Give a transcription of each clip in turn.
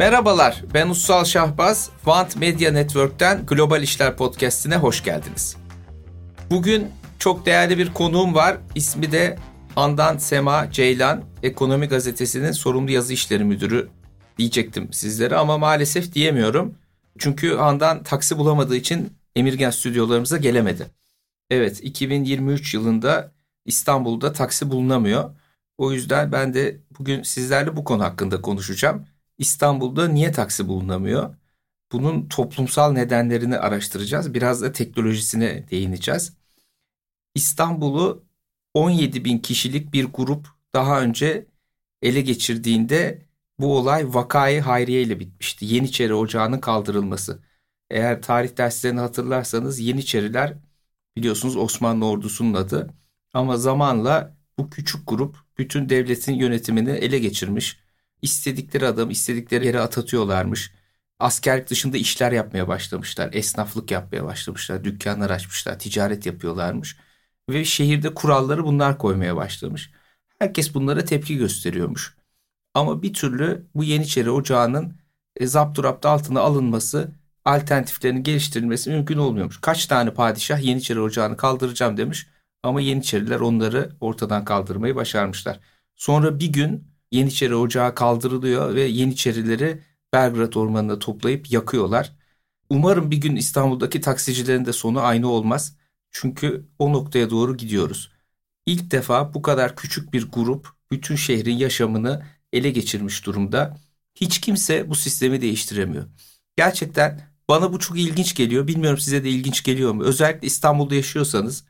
Merhabalar, ben Ussal Şahbaz. Want Media Network'ten Global İşler Podcast'ine hoş geldiniz. Bugün çok değerli bir konuğum var. İsmi de Handan Sema Ceylan, Ekonomi Gazetesi'nin sorumlu yazı işleri müdürü diyecektim sizlere ama maalesef diyemiyorum. Çünkü Handan taksi bulamadığı için Emirgen stüdyolarımıza gelemedi. Evet, 2023 yılında İstanbul'da taksi bulunamıyor. O yüzden ben de bugün sizlerle bu konu hakkında konuşacağım. İstanbul'da niye taksi bulunamıyor? Bunun toplumsal nedenlerini araştıracağız. Biraz da teknolojisine değineceğiz. İstanbul'u 17 bin kişilik bir grup daha önce ele geçirdiğinde bu olay vakayı hayriye ile bitmişti. Yeniçeri Ocağı'nın kaldırılması. Eğer tarih derslerini hatırlarsanız Yeniçeriler biliyorsunuz Osmanlı ordusunun adı. Ama zamanla bu küçük grup bütün devletin yönetimini ele geçirmiş. İstedikleri adam istedikleri yere atatıyorlarmış. Askerlik dışında işler yapmaya başlamışlar. Esnaflık yapmaya başlamışlar. Dükkanlar açmışlar. Ticaret yapıyorlarmış. Ve şehirde kuralları bunlar koymaya başlamış. Herkes bunlara tepki gösteriyormuş. Ama bir türlü bu Yeniçeri Ocağı'nın e, zapturapt altına alınması, alternatiflerin geliştirilmesi mümkün olmuyormuş. Kaç tane padişah Yeniçeri Ocağı'nı kaldıracağım demiş ama Yeniçeriler onları ortadan kaldırmayı başarmışlar. Sonra bir gün Yeniçeri Ocağı kaldırılıyor ve Yeniçerileri Belgrad Ormanı'na toplayıp yakıyorlar. Umarım bir gün İstanbul'daki taksicilerin de sonu aynı olmaz. Çünkü o noktaya doğru gidiyoruz. İlk defa bu kadar küçük bir grup bütün şehrin yaşamını ele geçirmiş durumda. Hiç kimse bu sistemi değiştiremiyor. Gerçekten bana bu çok ilginç geliyor. Bilmiyorum size de ilginç geliyor mu? Özellikle İstanbul'da yaşıyorsanız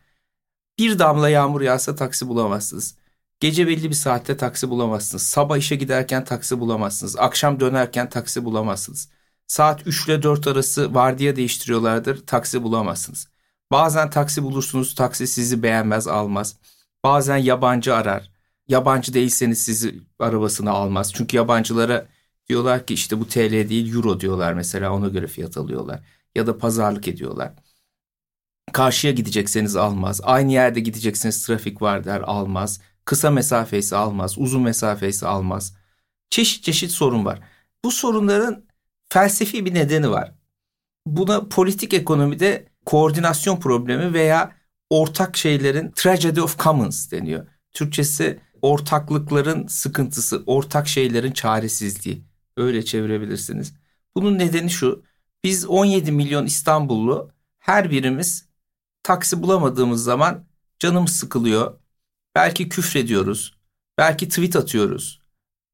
bir damla yağmur yağsa taksi bulamazsınız. Gece belli bir saatte taksi bulamazsınız. Sabah işe giderken taksi bulamazsınız. Akşam dönerken taksi bulamazsınız. Saat 3 ile 4 arası vardiya değiştiriyorlardır. Taksi bulamazsınız. Bazen taksi bulursunuz. Taksi sizi beğenmez almaz. Bazen yabancı arar. Yabancı değilseniz sizi arabasına almaz. Çünkü yabancılara diyorlar ki işte bu TL değil euro diyorlar mesela ona göre fiyat alıyorlar. Ya da pazarlık ediyorlar. Karşıya gidecekseniz almaz. Aynı yerde gidecekseniz trafik var der almaz. Kısa mesafesi almaz, uzun mesafesi almaz. Çeşit çeşit sorun var. Bu sorunların felsefi bir nedeni var. Buna politik ekonomide koordinasyon problemi veya ortak şeylerin tragedy of commons deniyor. Türkçesi ortaklıkların sıkıntısı, ortak şeylerin çaresizliği. Öyle çevirebilirsiniz. Bunun nedeni şu. Biz 17 milyon İstanbullu her birimiz taksi bulamadığımız zaman canımız sıkılıyor. Belki küfrediyoruz. Belki tweet atıyoruz.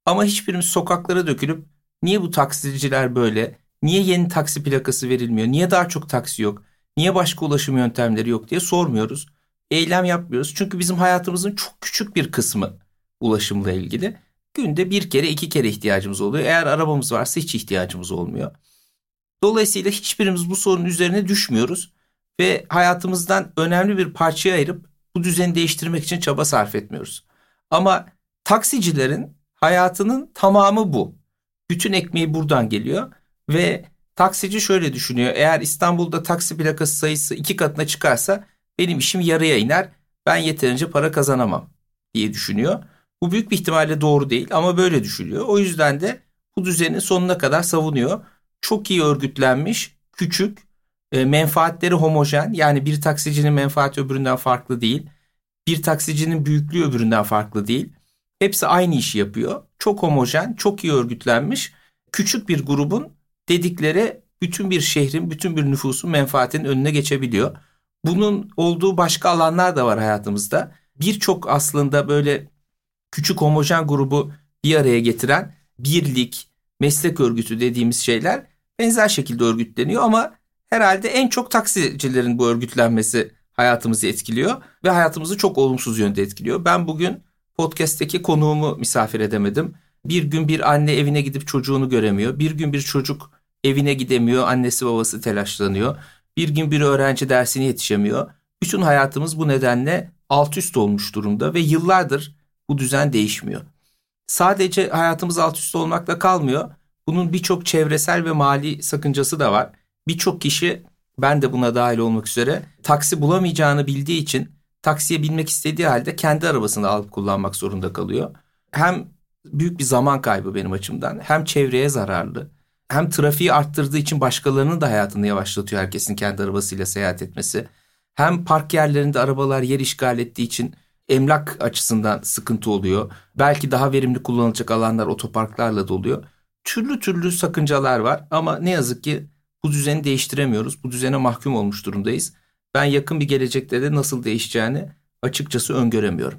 Ama hiçbirimiz sokaklara dökülüp niye bu taksiciler böyle? Niye yeni taksi plakası verilmiyor? Niye daha çok taksi yok? Niye başka ulaşım yöntemleri yok diye sormuyoruz. Eylem yapmıyoruz. Çünkü bizim hayatımızın çok küçük bir kısmı ulaşımla ilgili. Günde bir kere iki kere ihtiyacımız oluyor. Eğer arabamız varsa hiç ihtiyacımız olmuyor. Dolayısıyla hiçbirimiz bu sorunun üzerine düşmüyoruz ve hayatımızdan önemli bir parçaya ayırıp bu düzeni değiştirmek için çaba sarf etmiyoruz. Ama taksicilerin hayatının tamamı bu. Bütün ekmeği buradan geliyor ve taksici şöyle düşünüyor. Eğer İstanbul'da taksi plakası sayısı iki katına çıkarsa benim işim yarıya iner. Ben yeterince para kazanamam diye düşünüyor. Bu büyük bir ihtimalle doğru değil ama böyle düşünüyor. O yüzden de bu düzenin sonuna kadar savunuyor. Çok iyi örgütlenmiş, küçük, e, menfaatleri homojen. Yani bir taksicinin menfaati öbüründen farklı değil. Bir taksicinin büyüklüğü öbüründen farklı değil. Hepsi aynı işi yapıyor. Çok homojen, çok iyi örgütlenmiş. Küçük bir grubun dedikleri bütün bir şehrin, bütün bir nüfusun menfaatinin önüne geçebiliyor. Bunun olduğu başka alanlar da var hayatımızda. Birçok aslında böyle küçük homojen grubu bir araya getiren birlik, meslek örgütü dediğimiz şeyler benzer şekilde örgütleniyor ama herhalde en çok taksicilerin bu örgütlenmesi hayatımızı etkiliyor ve hayatımızı çok olumsuz yönde etkiliyor. Ben bugün podcast'teki konuğumu misafir edemedim. Bir gün bir anne evine gidip çocuğunu göremiyor. Bir gün bir çocuk evine gidemiyor, annesi babası telaşlanıyor. Bir gün bir öğrenci dersine yetişemiyor. Bütün hayatımız bu nedenle alt üst olmuş durumda ve yıllardır bu düzen değişmiyor. Sadece hayatımız alt üst olmakla kalmıyor. Bunun birçok çevresel ve mali sakıncası da var. Birçok kişi ben de buna dahil olmak üzere taksi bulamayacağını bildiği için taksiye binmek istediği halde kendi arabasını alıp kullanmak zorunda kalıyor. Hem büyük bir zaman kaybı benim açımdan. Hem çevreye zararlı hem trafiği arttırdığı için başkalarının da hayatını yavaşlatıyor herkesin kendi arabasıyla seyahat etmesi. Hem park yerlerinde arabalar yer işgal ettiği için emlak açısından sıkıntı oluyor. Belki daha verimli kullanılacak alanlar otoparklarla doluyor. Türlü türlü sakıncalar var ama ne yazık ki bu düzeni değiştiremiyoruz. Bu düzene mahkum olmuş durumdayız. Ben yakın bir gelecekte de nasıl değişeceğini açıkçası öngöremiyorum.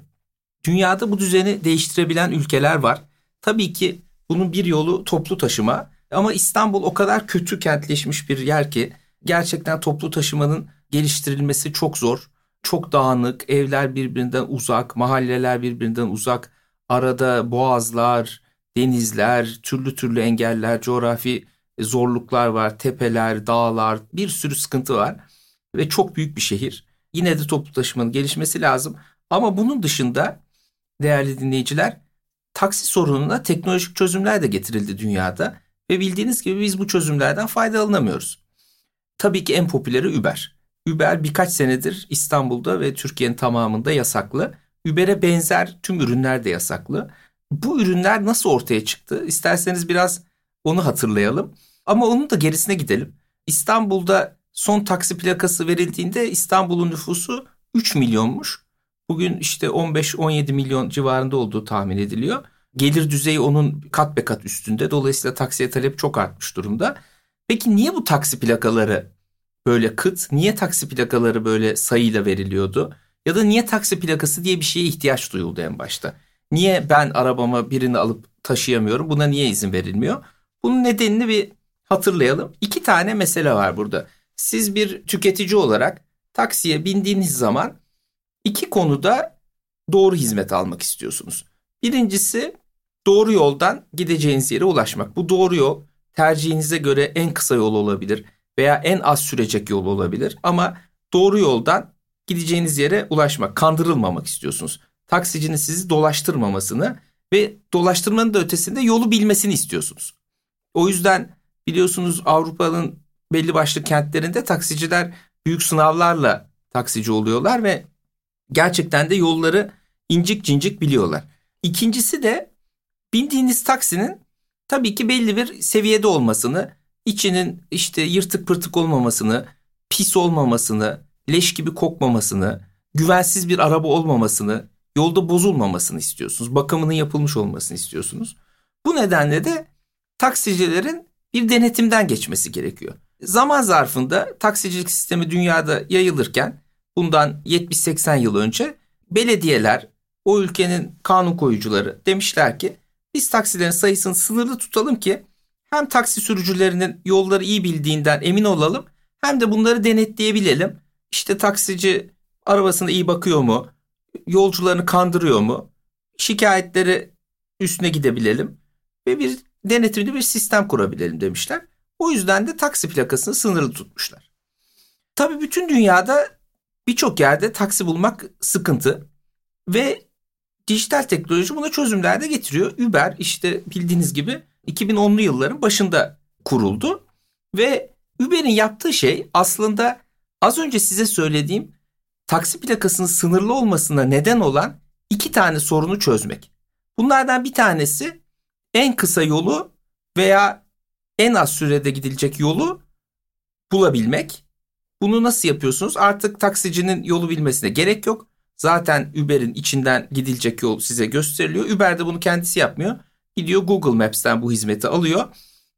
Dünyada bu düzeni değiştirebilen ülkeler var. Tabii ki bunun bir yolu toplu taşıma ama İstanbul o kadar kötü kentleşmiş bir yer ki gerçekten toplu taşımanın geliştirilmesi çok zor. Çok dağınık, evler birbirinden uzak, mahalleler birbirinden uzak. Arada boğazlar, denizler, türlü türlü engeller, coğrafi zorluklar var, tepeler, dağlar, bir sürü sıkıntı var ve çok büyük bir şehir. Yine de toplu taşımanın gelişmesi lazım. Ama bunun dışında değerli dinleyiciler taksi sorununa teknolojik çözümler de getirildi dünyada ve bildiğiniz gibi biz bu çözümlerden faydalanamıyoruz. Tabii ki en popüleri Uber. Uber birkaç senedir İstanbul'da ve Türkiye'nin tamamında yasaklı. Uber'e benzer tüm ürünler de yasaklı. Bu ürünler nasıl ortaya çıktı? İsterseniz biraz onu hatırlayalım. Ama onun da gerisine gidelim. İstanbul'da son taksi plakası verildiğinde İstanbul'un nüfusu 3 milyonmuş. Bugün işte 15-17 milyon civarında olduğu tahmin ediliyor. Gelir düzeyi onun kat be kat üstünde. Dolayısıyla taksiye talep çok artmış durumda. Peki niye bu taksi plakaları böyle kıt? Niye taksi plakaları böyle sayıyla veriliyordu? Ya da niye taksi plakası diye bir şeye ihtiyaç duyuldu en başta? Niye ben arabama birini alıp taşıyamıyorum? Buna niye izin verilmiyor? Bunun nedenini bir hatırlayalım. İki tane mesele var burada. Siz bir tüketici olarak taksiye bindiğiniz zaman iki konuda doğru hizmet almak istiyorsunuz. Birincisi doğru yoldan gideceğiniz yere ulaşmak. Bu doğru yol tercihinize göre en kısa yol olabilir veya en az sürecek yol olabilir ama doğru yoldan gideceğiniz yere ulaşmak, kandırılmamak istiyorsunuz. Taksicinin sizi dolaştırmamasını ve dolaştırmanın da ötesinde yolu bilmesini istiyorsunuz. O yüzden biliyorsunuz Avrupa'nın belli başlı kentlerinde taksiciler büyük sınavlarla taksici oluyorlar ve gerçekten de yolları incik cincik biliyorlar. İkincisi de bindiğiniz taksinin tabii ki belli bir seviyede olmasını, içinin işte yırtık pırtık olmamasını, pis olmamasını, leş gibi kokmamasını, güvensiz bir araba olmamasını, yolda bozulmamasını istiyorsunuz. Bakımının yapılmış olmasını istiyorsunuz. Bu nedenle de taksicilerin bir denetimden geçmesi gerekiyor. Zaman zarfında taksicilik sistemi dünyada yayılırken bundan 70-80 yıl önce belediyeler, o ülkenin kanun koyucuları demişler ki biz taksilerin sayısını sınırlı tutalım ki hem taksi sürücülerinin yolları iyi bildiğinden emin olalım hem de bunları denetleyebilelim. İşte taksici arabasına iyi bakıyor mu? Yolcularını kandırıyor mu? Şikayetleri üstüne gidebilelim ve bir denetimli bir sistem kurabilelim demişler. O yüzden de taksi plakasını sınırlı tutmuşlar. Tabii bütün dünyada birçok yerde taksi bulmak sıkıntı ve dijital teknoloji buna çözümler de getiriyor. Uber işte bildiğiniz gibi 2010'lu yılların başında kuruldu ve Uber'in yaptığı şey aslında az önce size söylediğim taksi plakasının sınırlı olmasına neden olan iki tane sorunu çözmek. Bunlardan bir tanesi en kısa yolu veya en az sürede gidilecek yolu bulabilmek. Bunu nasıl yapıyorsunuz? Artık taksicinin yolu bilmesine gerek yok. Zaten Uber'in içinden gidilecek yol size gösteriliyor. Uber de bunu kendisi yapmıyor. Gidiyor Google Maps'ten bu hizmeti alıyor.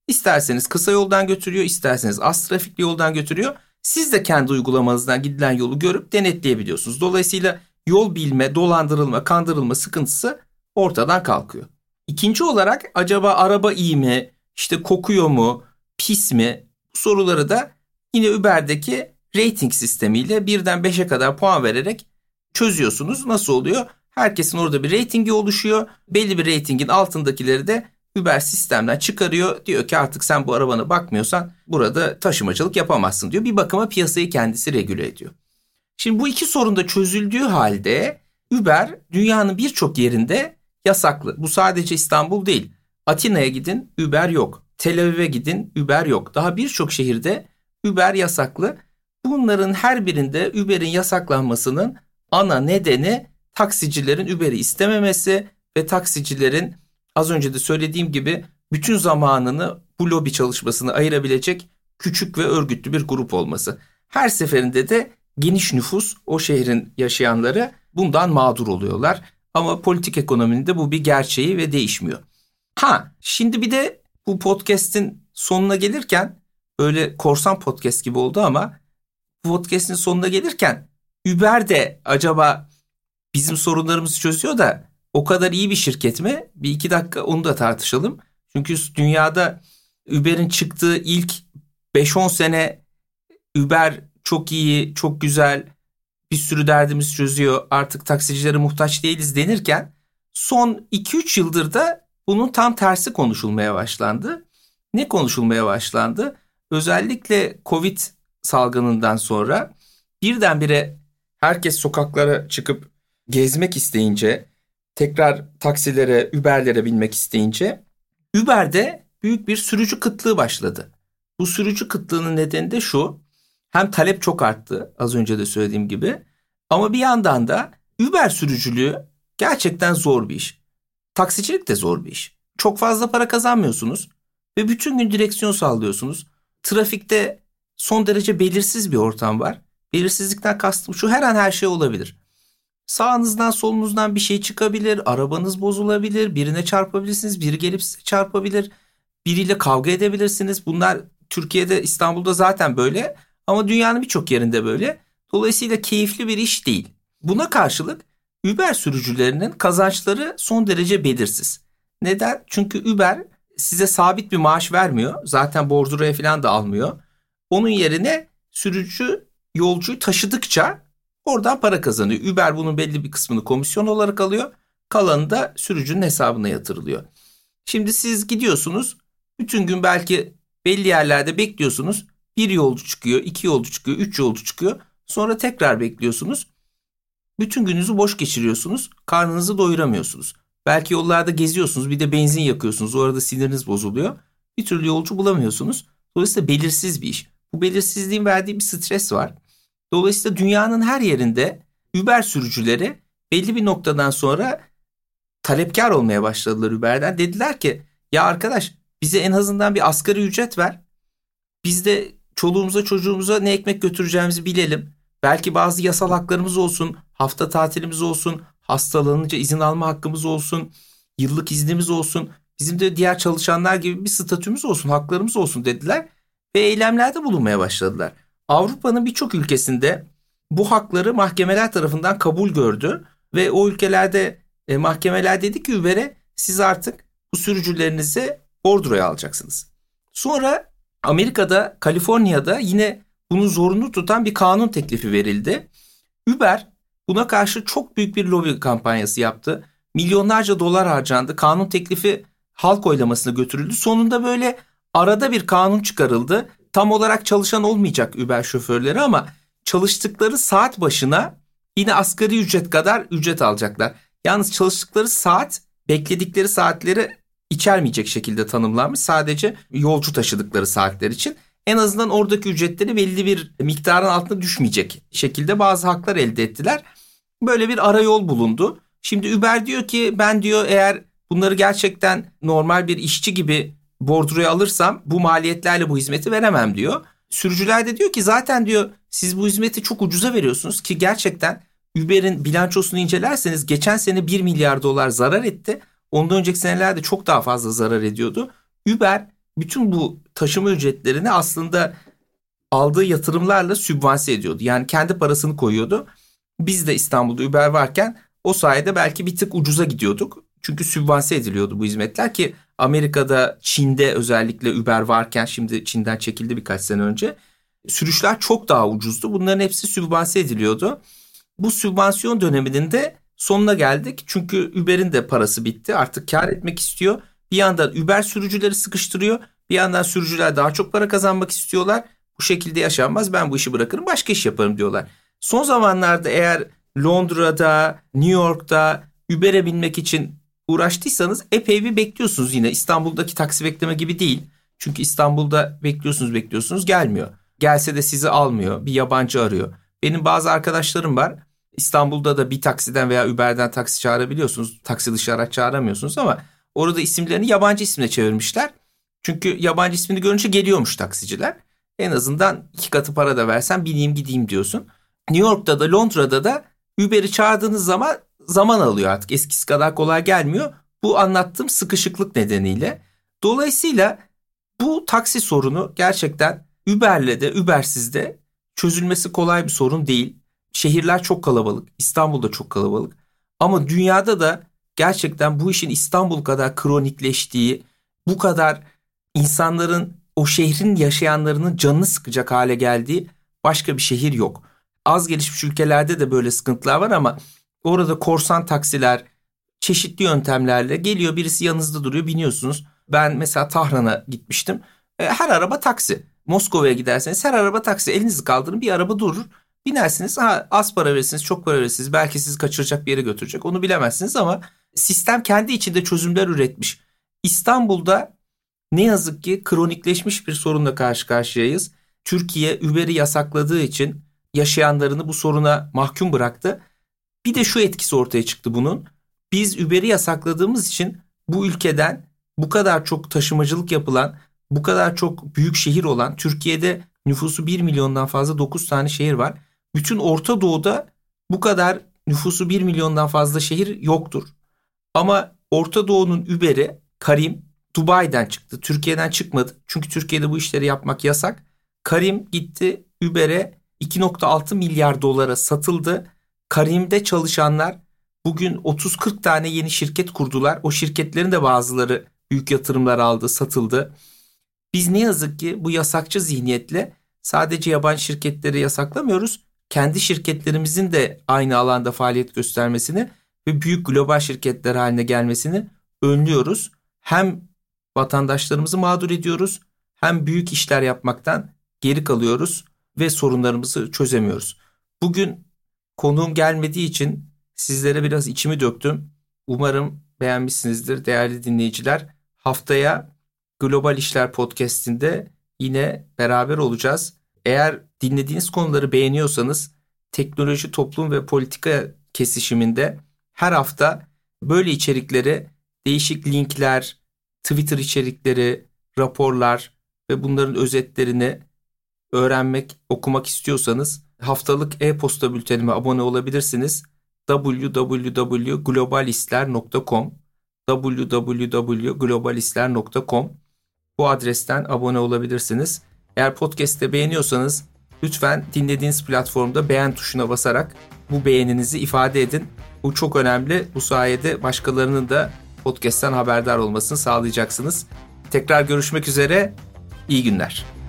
İsterseniz kısa yoldan götürüyor, isterseniz az trafikli yoldan götürüyor. Siz de kendi uygulamanızdan gidilen yolu görüp denetleyebiliyorsunuz. Dolayısıyla yol bilme, dolandırılma, kandırılma sıkıntısı ortadan kalkıyor. İkinci olarak acaba araba iyi mi, işte kokuyor mu, pis mi? Bu soruları da yine Uber'deki rating sistemiyle birden 5'e kadar puan vererek çözüyorsunuz. Nasıl oluyor? Herkesin orada bir ratingi oluşuyor. Belli bir ratingin altındakileri de Uber sistemden çıkarıyor. Diyor ki artık sen bu arabana bakmıyorsan burada taşımacılık yapamazsın diyor. Bir bakıma piyasayı kendisi regüle ediyor. Şimdi bu iki sorun da çözüldüğü halde Uber dünyanın birçok yerinde yasaklı. Bu sadece İstanbul değil. Atina'ya gidin Uber yok. Tel Aviv'e gidin Uber yok. Daha birçok şehirde Uber yasaklı. Bunların her birinde Uber'in yasaklanmasının ana nedeni taksicilerin Uber'i istememesi ve taksicilerin az önce de söylediğim gibi bütün zamanını bu lobi çalışmasını ayırabilecek küçük ve örgütlü bir grup olması. Her seferinde de geniş nüfus o şehrin yaşayanları bundan mağdur oluyorlar. Ama politik ekonominin bu bir gerçeği ve değişmiyor. Ha şimdi bir de bu podcast'in sonuna gelirken öyle korsan podcast gibi oldu ama podcast'in sonuna gelirken Uber de acaba bizim sorunlarımızı çözüyor da o kadar iyi bir şirket mi? Bir iki dakika onu da tartışalım. Çünkü dünyada Uber'in çıktığı ilk 5-10 sene Uber çok iyi, çok güzel, bir sürü derdimiz çözüyor, artık taksicilere muhtaç değiliz denirken son 2-3 yıldır da bunun tam tersi konuşulmaya başlandı. Ne konuşulmaya başlandı? Özellikle Covid salgınından sonra birdenbire herkes sokaklara çıkıp gezmek isteyince, tekrar taksilere, Uber'lere binmek isteyince Uber'de büyük bir sürücü kıtlığı başladı. Bu sürücü kıtlığının nedeni de şu. Hem talep çok arttı az önce de söylediğim gibi. Ama bir yandan da Uber sürücülüğü gerçekten zor bir iş. Taksicilik de zor bir iş. Çok fazla para kazanmıyorsunuz ve bütün gün direksiyon sallıyorsunuz. Trafikte son derece belirsiz bir ortam var. Belirsizlikten kastım şu her an her şey olabilir. Sağınızdan solunuzdan bir şey çıkabilir, arabanız bozulabilir, birine çarpabilirsiniz, biri gelip size çarpabilir, biriyle kavga edebilirsiniz. Bunlar Türkiye'de, İstanbul'da zaten böyle ama dünyanın birçok yerinde böyle. Dolayısıyla keyifli bir iş değil. Buna karşılık Uber sürücülerinin kazançları son derece belirsiz. Neden? Çünkü Uber size sabit bir maaş vermiyor. Zaten bordroya falan da almıyor. Onun yerine sürücü yolcuyu taşıdıkça oradan para kazanıyor. Uber bunun belli bir kısmını komisyon olarak alıyor. Kalanı da sürücünün hesabına yatırılıyor. Şimdi siz gidiyorsunuz. Bütün gün belki belli yerlerde bekliyorsunuz. Bir yolcu çıkıyor, iki yolcu çıkıyor, üç yolcu çıkıyor. Sonra tekrar bekliyorsunuz. Bütün gününüzü boş geçiriyorsunuz. Karnınızı doyuramıyorsunuz. Belki yollarda geziyorsunuz bir de benzin yakıyorsunuz. O arada siniriniz bozuluyor. Bir türlü yolcu bulamıyorsunuz. Dolayısıyla belirsiz bir iş. Bu belirsizliğin verdiği bir stres var. Dolayısıyla dünyanın her yerinde Uber sürücüleri belli bir noktadan sonra talepkar olmaya başladılar Uber'den. Dediler ki ya arkadaş bize en azından bir asgari ücret ver. Biz de çoluğumuza çocuğumuza ne ekmek götüreceğimizi bilelim. Belki bazı yasal haklarımız olsun, hafta tatilimiz olsun, hastalanınca izin alma hakkımız olsun, yıllık iznimiz olsun. Bizim de diğer çalışanlar gibi bir statümüz olsun, haklarımız olsun dediler ve eylemlerde bulunmaya başladılar. Avrupa'nın birçok ülkesinde bu hakları mahkemeler tarafından kabul gördü ve o ülkelerde e, mahkemeler dedi ki Uber'e siz artık bu sürücülerinizi bordroya alacaksınız. Sonra Amerika'da, Kaliforniya'da yine bunu zorunlu tutan bir kanun teklifi verildi. Uber buna karşı çok büyük bir lobi kampanyası yaptı. Milyonlarca dolar harcandı. Kanun teklifi halk oylamasına götürüldü. Sonunda böyle arada bir kanun çıkarıldı. Tam olarak çalışan olmayacak Uber şoförleri ama çalıştıkları saat başına yine asgari ücret kadar ücret alacaklar. Yalnız çalıştıkları saat bekledikleri saatleri içermeyecek şekilde tanımlanmış. Sadece yolcu taşıdıkları saatler için en azından oradaki ücretleri belli bir miktarın altına düşmeyecek şekilde bazı haklar elde ettiler. Böyle bir arayol bulundu. Şimdi Uber diyor ki ben diyor eğer bunları gerçekten normal bir işçi gibi bordroya alırsam bu maliyetlerle bu hizmeti veremem diyor. Sürücüler de diyor ki zaten diyor siz bu hizmeti çok ucuza veriyorsunuz ki gerçekten Uber'in bilançosunu incelerseniz geçen sene 1 milyar dolar zarar etti. Ondan önceki senelerde çok daha fazla zarar ediyordu. Uber bütün bu taşıma ücretlerini aslında aldığı yatırımlarla sübvanse ediyordu. Yani kendi parasını koyuyordu. Biz de İstanbul'da Uber varken o sayede belki bir tık ucuza gidiyorduk. Çünkü sübvanse ediliyordu bu hizmetler ki Amerika'da, Çin'de özellikle Uber varken şimdi Çin'den çekildi birkaç sene önce. Sürüşler çok daha ucuzdu. Bunların hepsi sübvanse ediliyordu. Bu sübvansiyon döneminin de sonuna geldik. Çünkü Uber'in de parası bitti. Artık kar etmek istiyor. Bir yandan Uber sürücüleri sıkıştırıyor. Bir yandan sürücüler daha çok para kazanmak istiyorlar. Bu şekilde yaşanmaz. Ben bu işi bırakırım, başka iş yaparım diyorlar. Son zamanlarda eğer Londra'da, New York'ta Uber'e binmek için uğraştıysanız epey bir bekliyorsunuz yine. İstanbul'daki taksi bekleme gibi değil. Çünkü İstanbul'da bekliyorsunuz bekliyorsunuz gelmiyor. Gelse de sizi almıyor. Bir yabancı arıyor. Benim bazı arkadaşlarım var. İstanbul'da da bir taksiden veya Uber'den taksi çağırabiliyorsunuz. Taksi dışı araç çağıramıyorsunuz ama Orada isimlerini yabancı isimle çevirmişler. Çünkü yabancı ismini görünce geliyormuş taksiciler. En azından iki katı para da versen bineyim gideyim diyorsun. New York'ta da Londra'da da Uber'i çağırdığınız zaman zaman alıyor artık. Eskisi kadar kolay gelmiyor. Bu anlattığım sıkışıklık nedeniyle. Dolayısıyla bu taksi sorunu gerçekten Uber'le de Uber'siz de çözülmesi kolay bir sorun değil. Şehirler çok kalabalık. İstanbul'da çok kalabalık. Ama dünyada da gerçekten bu işin İstanbul kadar kronikleştiği, bu kadar insanların o şehrin yaşayanlarının canını sıkacak hale geldiği başka bir şehir yok. Az gelişmiş ülkelerde de böyle sıkıntılar var ama orada korsan taksiler çeşitli yöntemlerle geliyor birisi yanınızda duruyor biniyorsunuz. Ben mesela Tahran'a gitmiştim. E, her araba taksi. Moskova'ya giderseniz her araba taksi. Elinizi kaldırın bir araba durur. Binersiniz ha, az para verirsiniz çok para verirsiniz. Belki sizi kaçıracak bir yere götürecek onu bilemezsiniz ama sistem kendi içinde çözümler üretmiş. İstanbul'da ne yazık ki kronikleşmiş bir sorunla karşı karşıyayız. Türkiye Uber'i yasakladığı için yaşayanlarını bu soruna mahkum bıraktı. Bir de şu etkisi ortaya çıktı bunun. Biz Uber'i yasakladığımız için bu ülkeden bu kadar çok taşımacılık yapılan, bu kadar çok büyük şehir olan Türkiye'de nüfusu 1 milyondan fazla 9 tane şehir var. Bütün Orta Doğu'da bu kadar nüfusu 1 milyondan fazla şehir yoktur. Ama Orta Doğu'nun Uber'i Karim Dubai'den çıktı. Türkiye'den çıkmadı. Çünkü Türkiye'de bu işleri yapmak yasak. Karim gitti Uber'e 2.6 milyar dolara satıldı. Karim'de çalışanlar bugün 30-40 tane yeni şirket kurdular. O şirketlerin de bazıları büyük yatırımlar aldı, satıldı. Biz ne yazık ki bu yasakçı zihniyetle sadece yabancı şirketleri yasaklamıyoruz. Kendi şirketlerimizin de aynı alanda faaliyet göstermesini ve büyük global şirketler haline gelmesini önlüyoruz. Hem vatandaşlarımızı mağdur ediyoruz hem büyük işler yapmaktan geri kalıyoruz ve sorunlarımızı çözemiyoruz. Bugün konuğum gelmediği için sizlere biraz içimi döktüm. Umarım beğenmişsinizdir değerli dinleyiciler. Haftaya Global İşler Podcast'inde yine beraber olacağız. Eğer dinlediğiniz konuları beğeniyorsanız teknoloji, toplum ve politika kesişiminde her hafta böyle içerikleri değişik linkler, Twitter içerikleri, raporlar ve bunların özetlerini öğrenmek, okumak istiyorsanız haftalık e-posta bültenime abone olabilirsiniz. www.globalistler.com www.globalistler.com bu adresten abone olabilirsiniz. Eğer podcast'te beğeniyorsanız lütfen dinlediğiniz platformda beğen tuşuna basarak bu beğeninizi ifade edin. Bu çok önemli. Bu sayede başkalarının da podcast'ten haberdar olmasını sağlayacaksınız. Tekrar görüşmek üzere. İyi günler.